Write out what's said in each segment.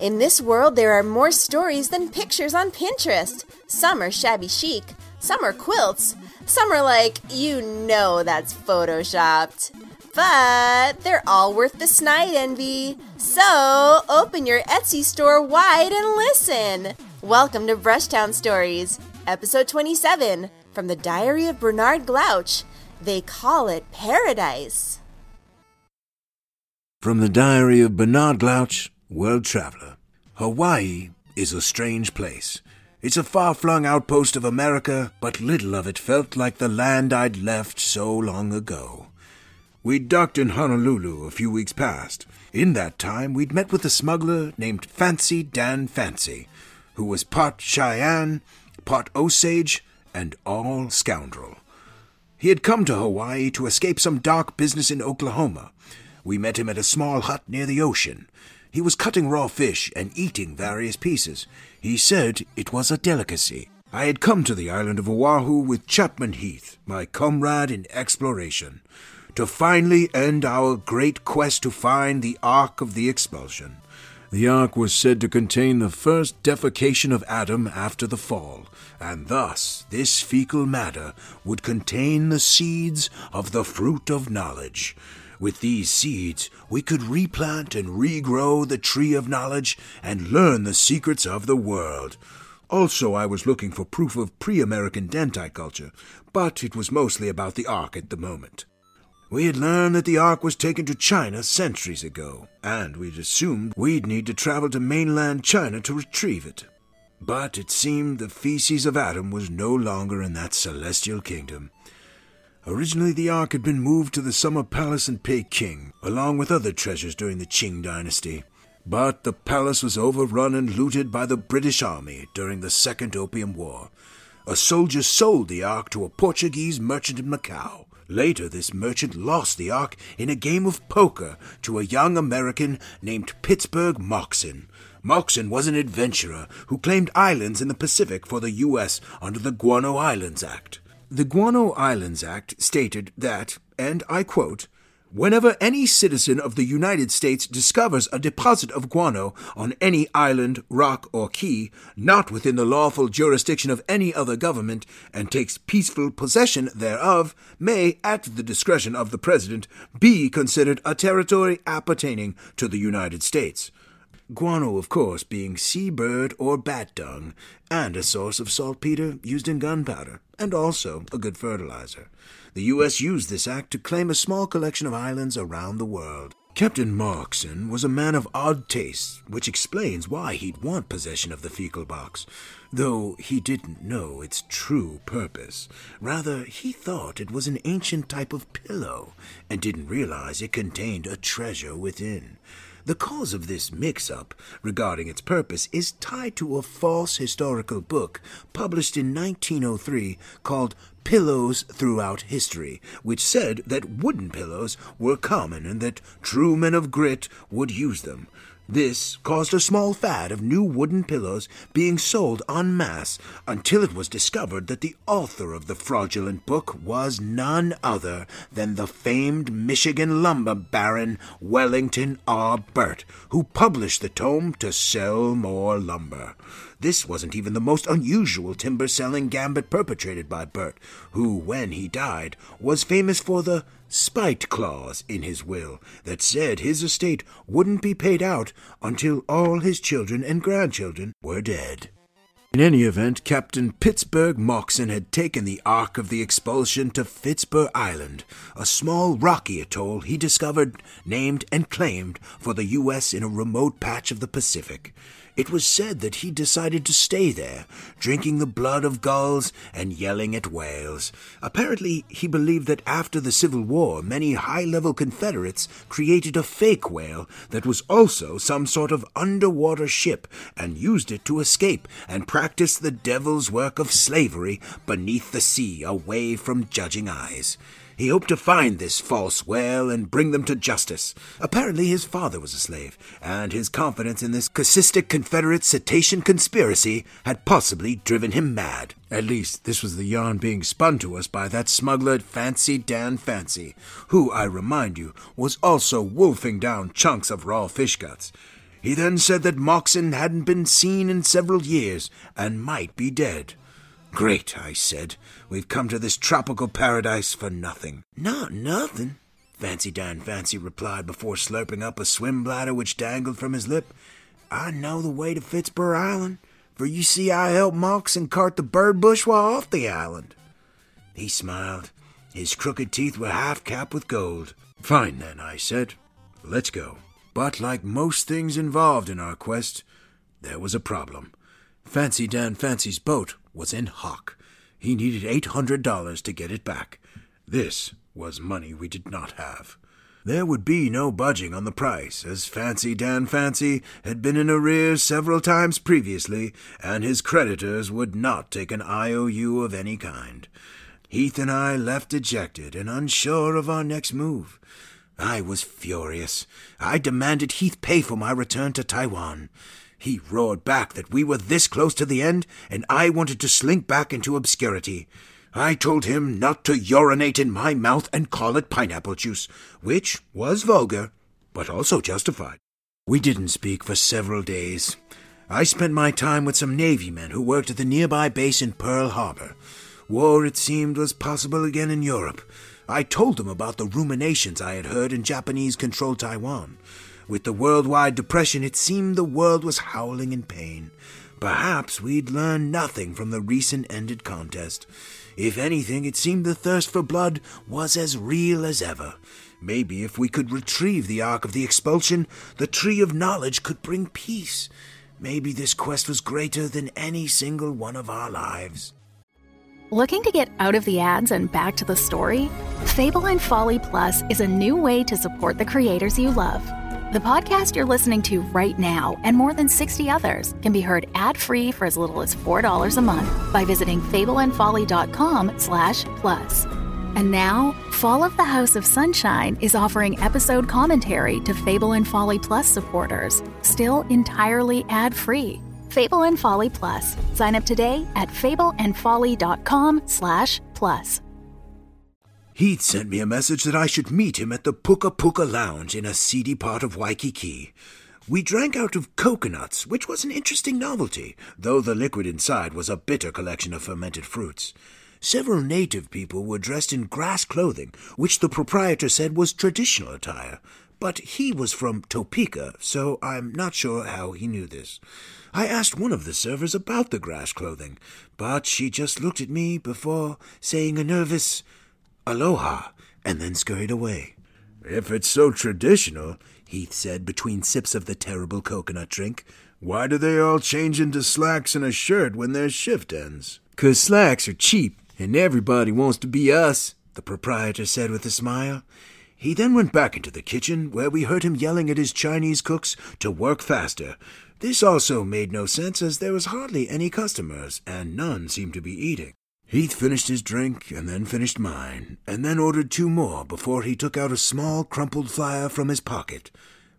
In this world, there are more stories than pictures on Pinterest. Some are shabby chic, some are quilts, some are like, you know that's photoshopped. But they're all worth the snide envy. So open your Etsy store wide and listen. Welcome to Brushtown Stories, episode 27 from the Diary of Bernard Glouch. They call it paradise. From the Diary of Bernard Glouch, World Traveler. Hawaii is a strange place. It's a far flung outpost of America, but little of it felt like the land I'd left so long ago. We'd docked in Honolulu a few weeks past. In that time, we'd met with a smuggler named Fancy Dan Fancy, who was part Cheyenne, part Osage, and all scoundrel. He had come to Hawaii to escape some dark business in Oklahoma. We met him at a small hut near the ocean. He was cutting raw fish and eating various pieces. He said it was a delicacy. I had come to the island of Oahu with Chapman Heath, my comrade in exploration, to finally end our great quest to find the Ark of the Expulsion. The Ark was said to contain the first defecation of Adam after the fall, and thus this fecal matter would contain the seeds of the fruit of knowledge. With these seeds, we could replant and regrow the tree of knowledge and learn the secrets of the world. Also, I was looking for proof of pre American dentite culture, but it was mostly about the Ark at the moment. We had learned that the Ark was taken to China centuries ago, and we'd assumed we'd need to travel to mainland China to retrieve it. But it seemed the feces of Adam was no longer in that celestial kingdom. Originally, the Ark had been moved to the Summer Palace in Peking, along with other treasures during the Qing dynasty. But the palace was overrun and looted by the British Army during the Second Opium War. A soldier sold the Ark to a Portuguese merchant in Macau. Later, this merchant lost the Ark in a game of poker to a young American named Pittsburgh Moxon. Moxon was an adventurer who claimed islands in the Pacific for the U.S. under the Guano Islands Act. The Guano Islands Act stated that, and I quote, Whenever any citizen of the United States discovers a deposit of guano on any island, rock, or key not within the lawful jurisdiction of any other government and takes peaceful possession thereof, may, at the discretion of the President, be considered a territory appertaining to the United States. Guano, of course, being seabird or bat dung, and a source of saltpeter used in gunpowder, and also a good fertilizer. The U.S. used this act to claim a small collection of islands around the world. Captain Markson was a man of odd tastes, which explains why he'd want possession of the fecal box, though he didn't know its true purpose. Rather, he thought it was an ancient type of pillow, and didn't realize it contained a treasure within. The cause of this mix up regarding its purpose is tied to a false historical book published in 1903 called Pillows Throughout History, which said that wooden pillows were common and that true men of grit would use them. This caused a small fad of new wooden pillows being sold en masse until it was discovered that the author of the fraudulent book was none other than the famed Michigan lumber baron Wellington R. Burt, who published the tome to sell more lumber. This wasn't even the most unusual timber selling gambit perpetrated by Burt, who, when he died, was famous for the spite clause in his will that said his estate wouldn't be paid out until all his children and grandchildren were dead. In any event, Captain Pittsburgh Moxon had taken the Ark of the Expulsion to Fitzburg Island, a small rocky atoll he discovered, named, and claimed for the U.S. in a remote patch of the Pacific. It was said that he decided to stay there, drinking the blood of gulls and yelling at whales. Apparently, he believed that after the Civil War, many high level Confederates created a fake whale that was also some sort of underwater ship and used it to escape and practice the devil's work of slavery beneath the sea away from judging eyes. He hoped to find this false whale and bring them to justice. Apparently, his father was a slave, and his confidence in this casuistic Confederate cetacean conspiracy had possibly driven him mad. At least, this was the yarn being spun to us by that smuggler Fancy Dan Fancy, who, I remind you, was also wolfing down chunks of raw fish guts. He then said that Moxon hadn't been seen in several years and might be dead. Great, I said. We've come to this tropical paradise for nothing. Not nothing, Fancy Dan Fancy replied before slurping up a swim bladder which dangled from his lip. I know the way to Fitzburg Island, for you see I helped Moxon cart the bird bush while off the island. He smiled. His crooked teeth were half capped with gold. Fine, then, I said. Let's go. But like most things involved in our quest, there was a problem. Fancy Dan Fancy's boat was in hock. He needed eight hundred dollars to get it back. This was money we did not have. There would be no budging on the price, as Fancy Dan Fancy had been in arrears several times previously, and his creditors would not take an IOU of any kind. Heath and I left dejected and unsure of our next move. I was furious. I demanded Heath pay for my return to Taiwan. He roared back that we were this close to the end, and I wanted to slink back into obscurity. I told him not to urinate in my mouth and call it pineapple juice, which was vulgar, but also justified. We didn't speak for several days. I spent my time with some Navy men who worked at the nearby base in Pearl Harbor. War, it seemed, was possible again in Europe. I told them about the ruminations I had heard in Japanese controlled Taiwan. With the worldwide depression, it seemed the world was howling in pain. Perhaps we'd learned nothing from the recent ended contest. If anything, it seemed the thirst for blood was as real as ever. Maybe if we could retrieve the Ark of the Expulsion, the Tree of Knowledge could bring peace. Maybe this quest was greater than any single one of our lives. Looking to get out of the ads and back to the story? Fable and Folly Plus is a new way to support the creators you love. The podcast you're listening to right now and more than 60 others can be heard ad-free for as little as $4 a month by visiting fableandfolly.com slash plus. And now, Fall of the House of Sunshine is offering episode commentary to Fable and Folly Plus supporters, still entirely ad-free. Fable and Folly Plus. Sign up today at fableandfolly.com slash plus. He'd sent me a message that I should meet him at the Puka Puka Lounge in a seedy part of Waikiki. We drank out of coconuts, which was an interesting novelty, though the liquid inside was a bitter collection of fermented fruits. Several native people were dressed in grass clothing, which the proprietor said was traditional attire, but he was from Topeka, so I'm not sure how he knew this. I asked one of the servers about the grass clothing, but she just looked at me before saying a nervous, Aloha, and then scurried away. If it's so traditional, Heath said between sips of the terrible coconut drink, why do they all change into slacks and a shirt when their shift ends? 'Cause slacks are cheap, and everybody wants to be us, the proprietor said with a smile. He then went back into the kitchen, where we heard him yelling at his Chinese cooks to work faster. This also made no sense, as there was hardly any customers, and none seemed to be eating. Heath finished his drink and then finished mine, and then ordered two more before he took out a small crumpled flyer from his pocket.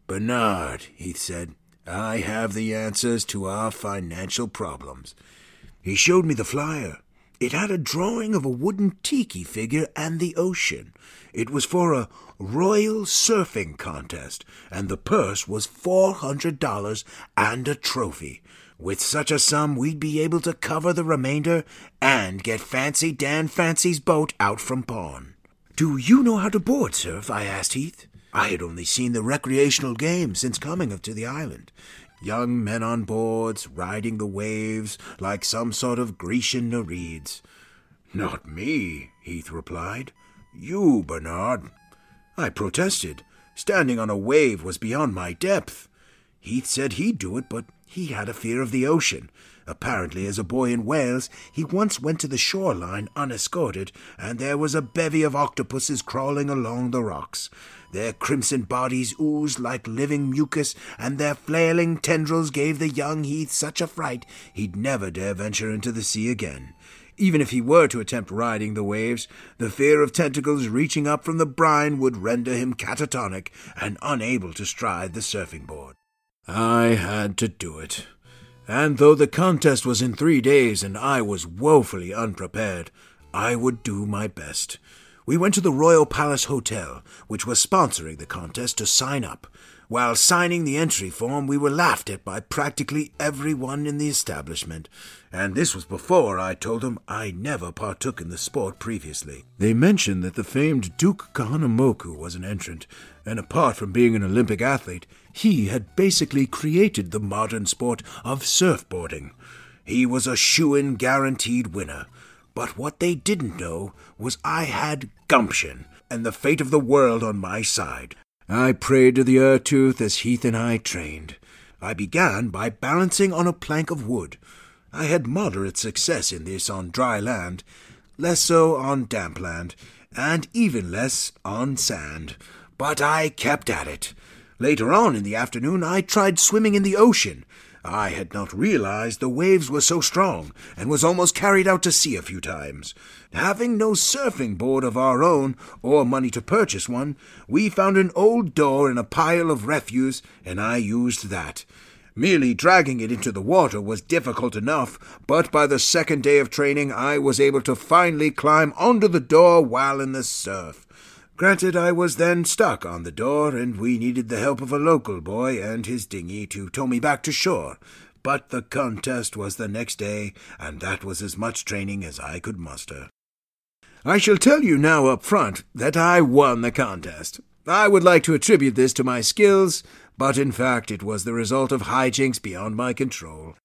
Bernard, Heath said, I have the answers to our financial problems. He showed me the flyer. It had a drawing of a wooden tiki figure and the ocean. It was for a royal surfing contest, and the purse was four hundred dollars and a trophy. With such a sum, we'd be able to cover the remainder and get Fancy Dan Fancy's boat out from pawn. Do you know how to board surf? I asked Heath. I had only seen the recreational game since coming to the island. Young men on boards, riding the waves like some sort of Grecian Nereids. Not me, Heath replied. You, Bernard. I protested. Standing on a wave was beyond my depth. Heath said he'd do it, but he had a fear of the ocean. Apparently, as a boy in Wales, he once went to the shoreline unescorted, and there was a bevy of octopuses crawling along the rocks. Their crimson bodies oozed like living mucus, and their flailing tendrils gave the young Heath such a fright he'd never dare venture into the sea again. Even if he were to attempt riding the waves, the fear of tentacles reaching up from the brine would render him catatonic and unable to stride the surfing board. I had to do it. And though the contest was in three days and I was woefully unprepared, I would do my best. We went to the Royal Palace Hotel, which was sponsoring the contest, to sign up. While signing the entry form, we were laughed at by practically everyone in the establishment, and this was before I told them I never partook in the sport previously. They mentioned that the famed Duke Kahanamoku was an entrant, and apart from being an Olympic athlete, he had basically created the modern sport of surfboarding. He was a shoe-in guaranteed winner. But what they didn't know was I had gumption and the fate of the world on my side. I prayed to the Eartooth as Heath and I trained. I began by balancing on a plank of wood. I had moderate success in this on dry land, less so on damp land, and even less on sand. But I kept at it. Later on in the afternoon, I tried swimming in the ocean. I had not realized the waves were so strong, and was almost carried out to sea a few times. Having no surfing board of our own, or money to purchase one, we found an old door in a pile of refuse, and I used that. Merely dragging it into the water was difficult enough, but by the second day of training I was able to finally climb onto the door while in the surf. Granted, I was then stuck on the door, and we needed the help of a local boy and his dinghy to tow me back to shore. But the contest was the next day, and that was as much training as I could muster. I shall tell you now up front that I won the contest. I would like to attribute this to my skills, but in fact it was the result of hijinks beyond my control.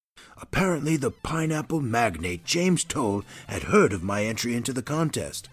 Apparently, the pineapple magnate James Dole had heard of my entry into the contest.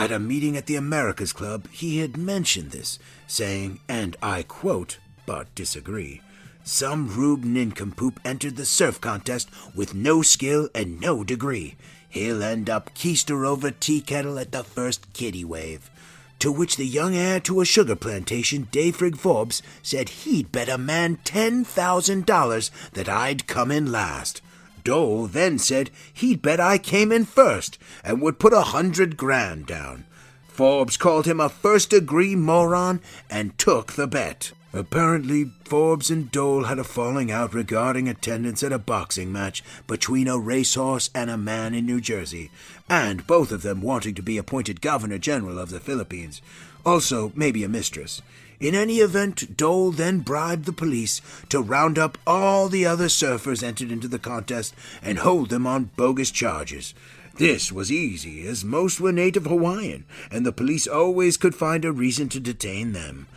At a meeting at the Americas Club, he had mentioned this, saying, and I quote, but disagree, some rube nincompoop entered the surf contest with no skill and no degree. He'll end up keister over tea kettle at the first kiddie wave. To which the young heir to a sugar plantation, Dayfrig Forbes, said he'd bet a man ten thousand dollars that I'd come in last. Dole then said he'd bet I came in first and would put a hundred grand down. Forbes called him a first degree moron and took the bet. Apparently, Forbes and Dole had a falling out regarding attendance at a boxing match between a racehorse and a man in New Jersey, and both of them wanting to be appointed Governor General of the Philippines. Also, maybe a mistress. In any event, Dole then bribed the police to round up all the other surfers entered into the contest and hold them on bogus charges. This was easy, as most were native Hawaiian, and the police always could find a reason to detain them.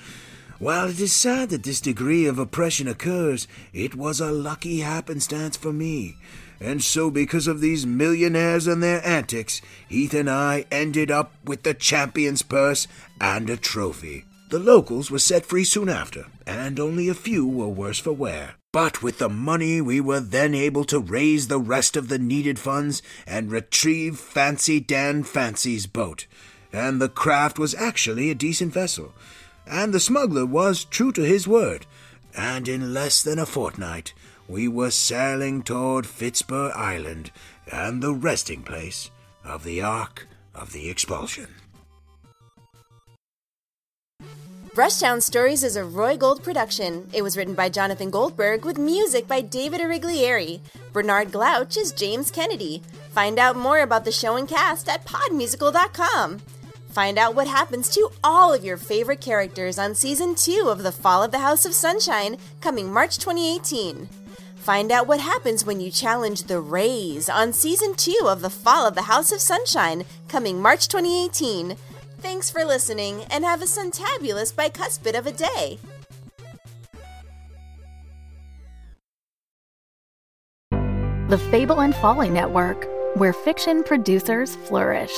While it is sad that this degree of oppression occurs, it was a lucky happenstance for me. And so, because of these millionaires and their antics, Heath and I ended up with the champion's purse and a trophy. The locals were set free soon after, and only a few were worse for wear. But with the money, we were then able to raise the rest of the needed funds and retrieve Fancy Dan Fancy's boat. And the craft was actually a decent vessel. And the smuggler was true to his word. And in less than a fortnight, we were sailing toward Fitzburg Island and the resting place of the Ark of the Expulsion. Brushtown Stories is a Roy Gold production. It was written by Jonathan Goldberg with music by David Origlieri. Bernard Glouch is James Kennedy. Find out more about the show and cast at podmusical.com. Find out what happens to all of your favorite characters on season 2 of The Fall of the House of Sunshine, coming March 2018. Find out what happens when you challenge the Rays on season 2 of The Fall of the House of Sunshine, coming March 2018. Thanks for listening and have a suntabulous bicuspid of a day. The Fable and Folly Network, where fiction producers flourish.